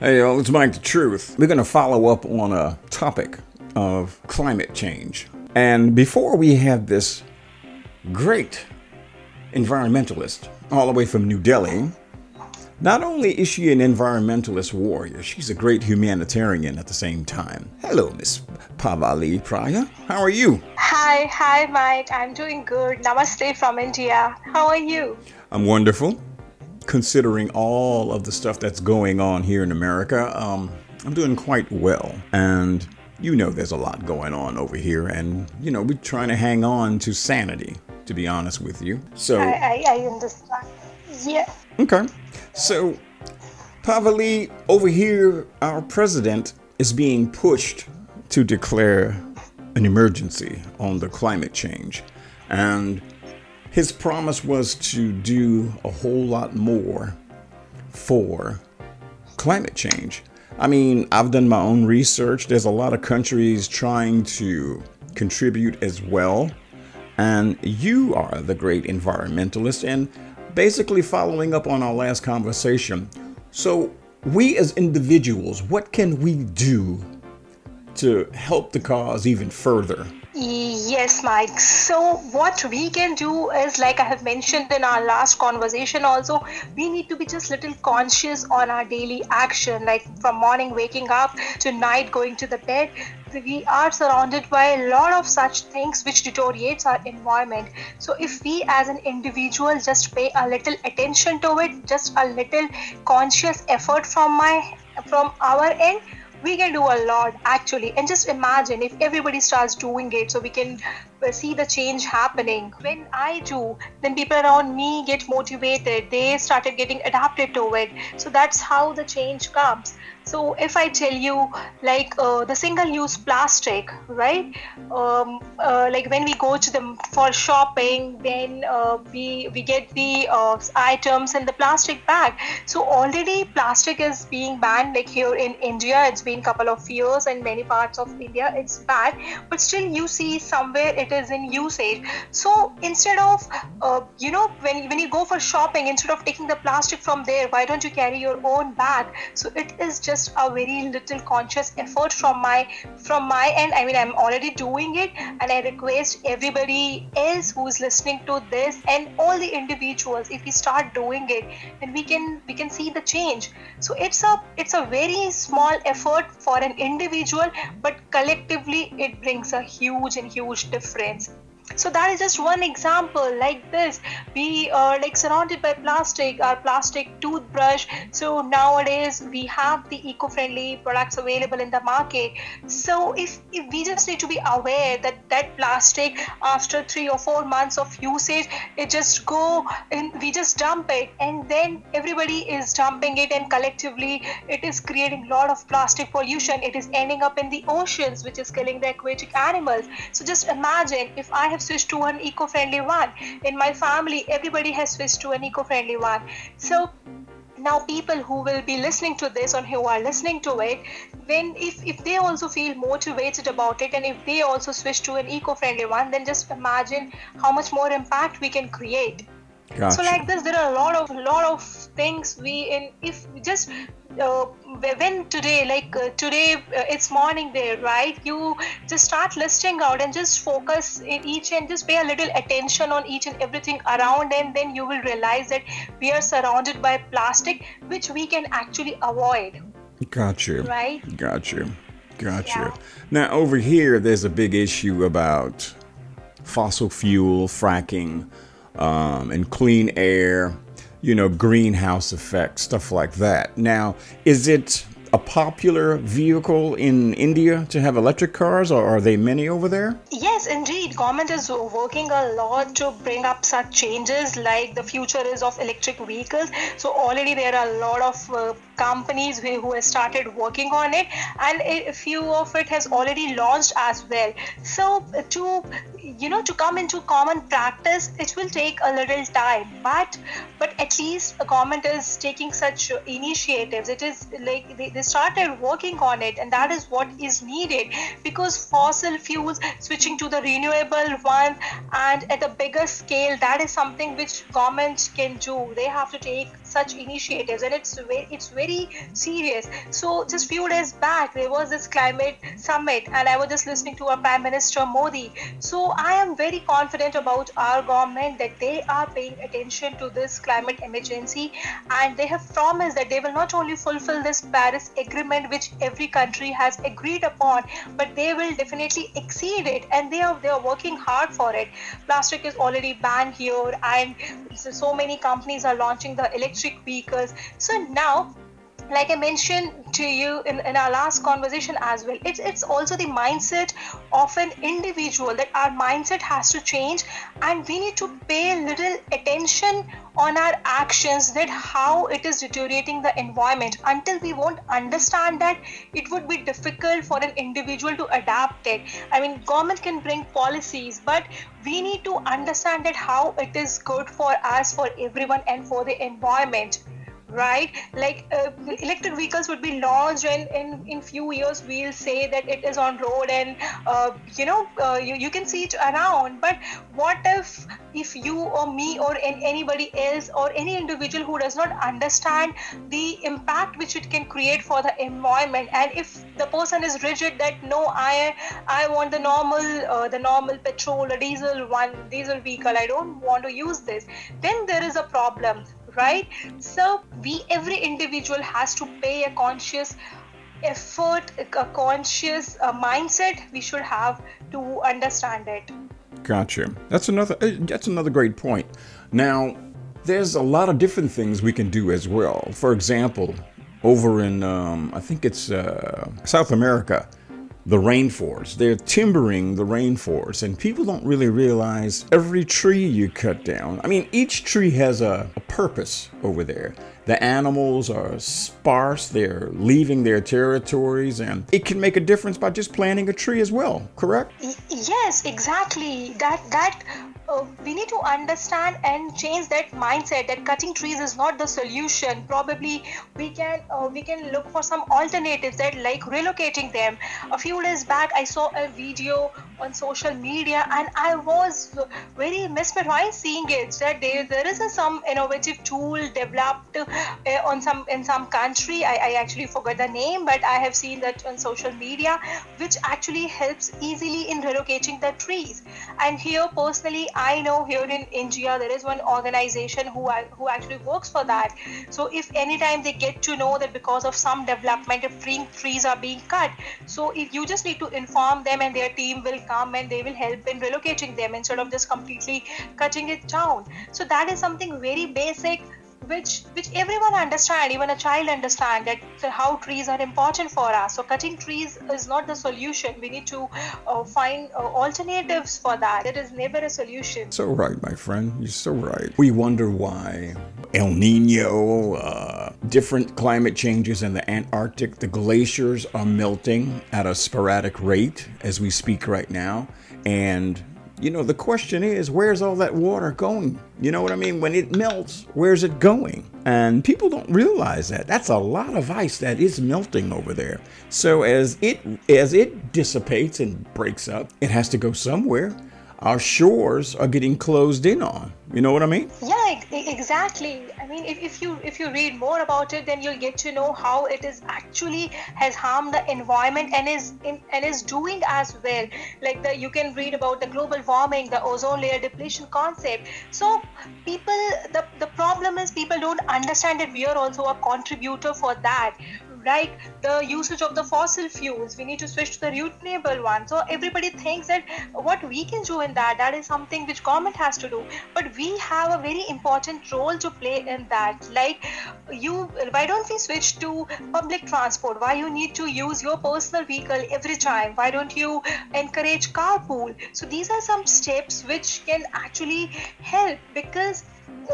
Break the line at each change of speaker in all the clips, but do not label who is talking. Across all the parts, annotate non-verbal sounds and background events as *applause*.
Hey, y'all, it's Mike the Truth. We're going to follow up on a topic of climate change. And before we had this great environmentalist all the way from New Delhi, not only is she an environmentalist warrior, she's a great humanitarian at the same time. Hello, Miss Pavali Praya. How are you?
Hi, hi, Mike. I'm doing good. Namaste from India. How are you?
I'm wonderful. Considering all of the stuff that's going on here in America, um, I'm doing quite well. And you know there's a lot going on over here, and you know, we're trying to hang on to sanity, to be honest with you. So
I, I, I understand. Yeah.
Okay. So, Pavali, over here, our president is being pushed to declare an emergency on the climate change. And his promise was to do a whole lot more for climate change. I mean, I've done my own research. There's a lot of countries trying to contribute as well. And you are the great environmentalist. And basically following up on our last conversation. So, we as individuals, what can we do to help the cause even further?
Yes, Mike. So, what we can do is, like I have mentioned in our last conversation, also, we need to be just little conscious on our daily action, like from morning waking up to night going to the bed. We are surrounded by a lot of such things which deteriorates our environment. So, if we as an individual just pay a little attention to it, just a little conscious effort from my from our end we can do a lot actually. And just imagine if everybody starts doing it so we can uh, see the change happening. When i do then people around me get motivated. They started getting adapted to it. So that's how the change comes so if I tell you like uh, the single-use plastic, right? Um, uh, like when we go to them for shopping, then uh, we we get the uh, items in the plastic bag. So already plastic is being banned. Like here in India, it's been couple of years, and many parts of India it's banned. But still, you see somewhere it is in usage. So instead of uh, you know when when you go for shopping, instead of taking the plastic from there, why don't you carry your own bag? So it is just just a very little conscious effort from my from my end. I mean i'm already doing it and i request everybody else who's listening to this and all the individuals if we start doing it then we can we can see the change. So it's a it's a very small effort for an individual but collectively it brings a huge and huge difference so that is just one example like this. We are like surrounded by plastic our plastic toothbrush. So nowadays we have the eco-friendly products available in the market. So if, if we just need to be aware that that plastic after three or four months of usage it just go and we just dump it and then everybody is dumping it and collectively it is creating a lot of plastic pollution. It is ending up in the oceans which is killing the aquatic animals. So just imagine if i have switched to an eco-friendly one. In my family everybody has switched to an eco-friendly one. So now people who will be listening to this or who are listening to it then if, if they also feel motivated about it and if they also switch to an eco-friendly one then just imagine how much more impact we can create. Gotcha. So like this, there are a lot of lot of things we in if just uh, when today like uh, today uh, it's morning there right? You just start listing out and just focus in each and just pay a little attention on each and everything around and then you will realize that we are surrounded by plastic which we can actually avoid.
Got you.
Right?
Got you. Got yeah. you now over here there's a big issue about fossil fuel fracking um, and clean air, you know, greenhouse effect, stuff like that. Now, is it a popular vehicle in India to have electric cars, or are they many over there?
Yes, indeed. Government is working a lot to bring up such changes, like the future is of electric vehicles. So already there are a lot of uh, companies who, who have started working on it, and a few of it has already launched as well. So to you know to come into common practice it will take a little time. But but at least the government is taking such initiatives. It is like they, they started working on it and that is what is needed. Because fossil fuels switching to the renewable one and at a bigger scale that is something which government can do. They have to take such initiatives and it's very it's very serious. So just few days back there was this climate summit and i was just listening to our prime minister modi. So i am very confident about our government that they are paying attention to this climate emergency and they have promised that they will not only fulfill this paris agreement which every country has agreed upon but they will definitely exceed it and they are they are working hard for it. Plastic is already banned here and so many companies are launching the electric vehicles. So now like I mentioned to you in, in our last conversation as well, it's, it's also the mindset of an individual that our mindset has to change and we need to pay little attention on our actions that how it is deteriorating the environment until we won't understand that it would be difficult for an individual to adapt it. I mean government can bring policies but we need to understand that how it is good for us for everyone and for the environment right? Like uh, electric vehicles would be launched and in in few years we'll say that it is on road and uh, you know uh, you, you can see it around. But what if if you or me or anybody else or any individual who does not understand the impact which it can create for the environment? And if the person is rigid that no i i want the normal uh, the normal petrol or diesel one diesel vehicle i don't want to use this then there is a problem right? So we every individual has to pay a conscious effort a conscious uh, mindset. We should have to understand it.
Gotcha. That's another uh, that's another great point. Now there's a lot of different things we can do as well. For example over in um, i think it's uh, south america the rainforest. They're timbering the rainforest, and people don't really realize every tree you cut down. I mean, each tree has a, a, purpose over there. The animals are sparse, they're leaving their territories, and it can make a difference by just planting a tree as well, correct?
Yes, exactly. That that uh, we need to understand and change that mindset that cutting trees is not the solution probably we can uh, we can look for some alternatives that like relocating them a few days back i saw a video on social media and i was very mesmerized seeing it that there, there is a, some innovative tool developed *laughs* Eh, on some in some country I, I actually forgot the name but i have seen that on social media which actually helps easily in relocating the trees and here personally I know here in India there is one organization who who actually works for that. So if anytime they get to know that because of some development, if trees are being cut, so if you just need to inform them and their team will come and they will help in relocating them instead of just completely cutting it down. So that is something very basic which which everyone understand even a child understand that how trees are important for us. So cutting trees is not the solution. We need to uh, find uh, alternatives for that. It is never a solution.
So right my friend. You're so right. We wonder why el nino uh, different climate changes in the antarctic the glaciers are melting at a sporadic rate as we speak right now. And you know, the question is, where's all that water going? You know what I mean? When it melts, where's it going? And people don't realize that. That's a lot of ice that is melting over there. So as it as it dissipates and breaks up, it has to go somewhere our shores are getting closed in on. You know what I mean?
Yeah, exactly. I mean, if, if you if you read more about it, then you'll get to know how it is actually has harmed the environment and is in, and is doing as well. Like the you can read about the global warming, the ozone layer depletion concept. So people, the the problem is people don't understand that we are also a contributor for that like the usage of the fossil fuels we need to switch to the renewable one. So everybody thinks that what we can do in that that is something which government has to do. But we have a very important role to play in that. Like you why don't we switch to public transport? Why you need to use your personal vehicle every time? Why don't you encourage carpool? So these are some steps which can actually help because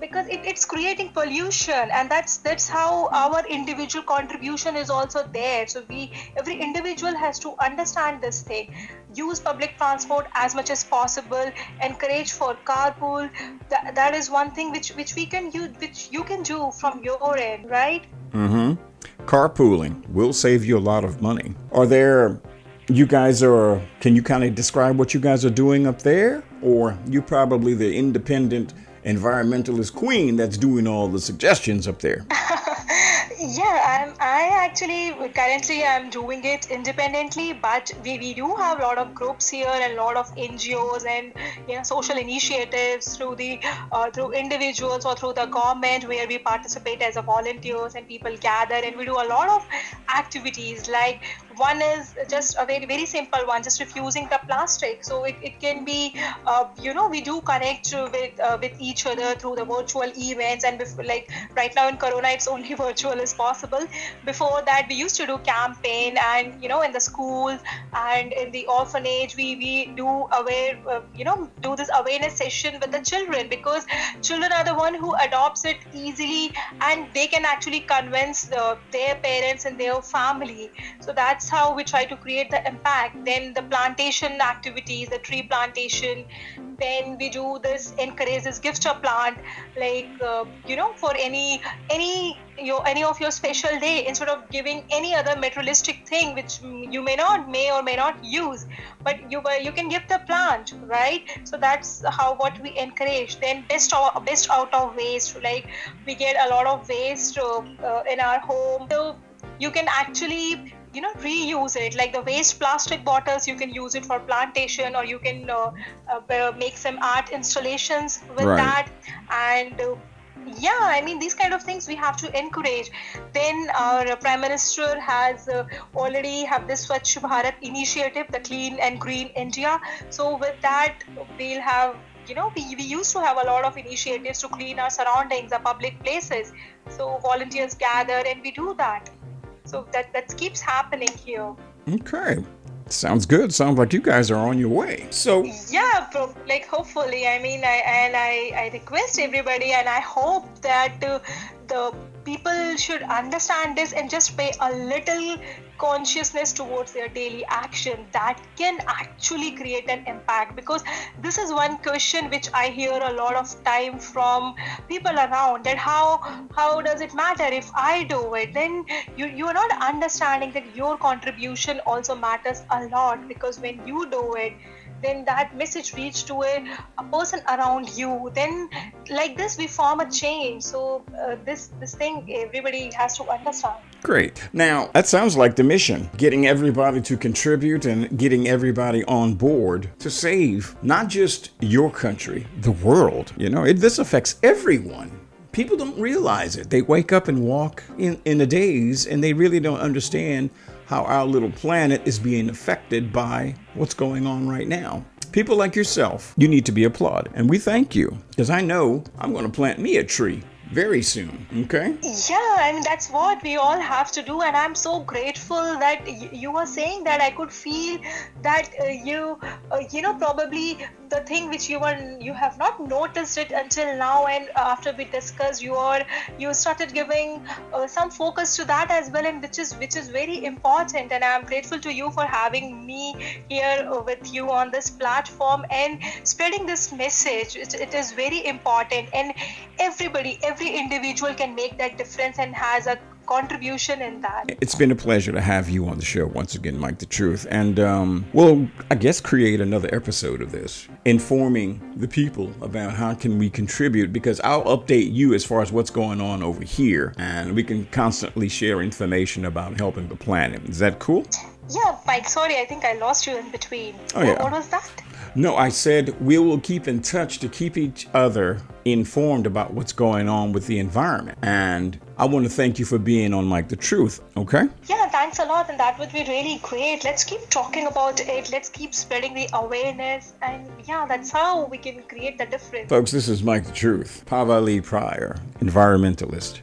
because it, it's creating pollution and that's that's how our individual contribution is also there. So we every individual has to understand this thing. Use public transport as much as possible encourage for carpool. That, that is one thing which which we can use which you can do from your end right?
Mm-hmm. Carpooling will save you a lot of money. Are there you guys are can you kind of describe what you guys are doing up there? Or you probably the independent environmentalist queen that's doing all the suggestions up there. *laughs*
Yeah, I'm, I actually currently I'm doing it independently, but we, we do have a lot of groups here and a lot of NGOs and you know social initiatives through the uh, through individuals or through the government where we participate as a volunteers and people gather and we do a lot of activities like one is just a very very simple one just refusing the plastic. So it, it can be uh, you know we do connect with uh, with each other through the virtual events and before, like right now in corona it's only *laughs* virtual as possible. Before that we used to do campaign and you know in the schools and in the orphanage we we do aware uh, you know do this awareness session with the children because children are the one who adopts it easily and they can actually convince the, their parents and their family. So that's that's how we try to create the impact. Then the plantation activities the tree plantation then we do this encourage this gift of plant like uh, you know for any any your any of your special day instead of giving any other materialistic thing which you may not may or may not use but you you can give the plant right? So that's how what we encourage. Then best out, best out of waste like we get a lot of waste uh, uh, in our home. So you can actually you know reuse it. Like the waste plastic bottles you can use it for plantation or you can uh, uh, make some art installations with right. that. And uh, yeah i mean these kind of things we have to encourage. Then our prime minister has uh, already have this swachh bharat initiative the clean and green india. So with that we'll have you know we, we used to have a lot of initiatives to clean our surroundings our public places. So volunteers gather and we do that so that that keeps happening here.
Okay. Sounds good. Sounds like you guys are on your way. So
yeah, bro, like hopefully, I mean, I and I, I request everybody, and I hope that uh, the people should understand this and just pay a little consciousness towards their daily action that can actually create an impact. Because this is one question which i hear a lot of time from people around that how how does it matter if i do it? Then you you are not understanding that your contribution also matters a lot because when you do it then that message reach to a, a person around you then like this we form a chain. So uh, this this thing everybody has to understand.
Great. Now that sounds like the mission getting everybody to contribute and getting everybody on board to save not just your country the world. You know it, this affects everyone. People don't realize it. They wake up and walk in, in a daze and they really don't understand how our little planet is being affected by what's going on right now. People like yourself, you need to be applauded. And we thank you because I know I'm going to plant me a tree very soon. Okay.
Yeah, I mean that's what we all have to do, and I'm so grateful that y- you were saying that I could feel that uh, you, uh, you know, probably the thing which you were you have not noticed it until now, and after we discussed, you are you started giving uh, some focus to that as well, and which is which is very important, and I'm grateful to you for having me here with you on this platform and spreading this message. it, it is very important, and everybody, every every individual can make that difference and has a contribution in that.
It's been a pleasure to have you on the show once again, Mike the Truth. And um, we'll, I guess, create another episode of this, informing the people about how can we contribute because I'll update you as far as what's going on over here and we can constantly share information about helping the planet. Is that cool?
Yeah, Mike, sorry, I think I lost you in between. Oh, yeah. What was that?
No, I said we will keep in touch to keep each other informed about what's going on with the environment. And I want to thank you for being on Mike the Truth, okay?
Yeah, thanks a lot. And that would be really great. Let's keep talking about it. Let's keep spreading the awareness. And yeah, that's how we can create the difference.
Folks, this is Mike the Truth, Pavali Pryor, environmentalist.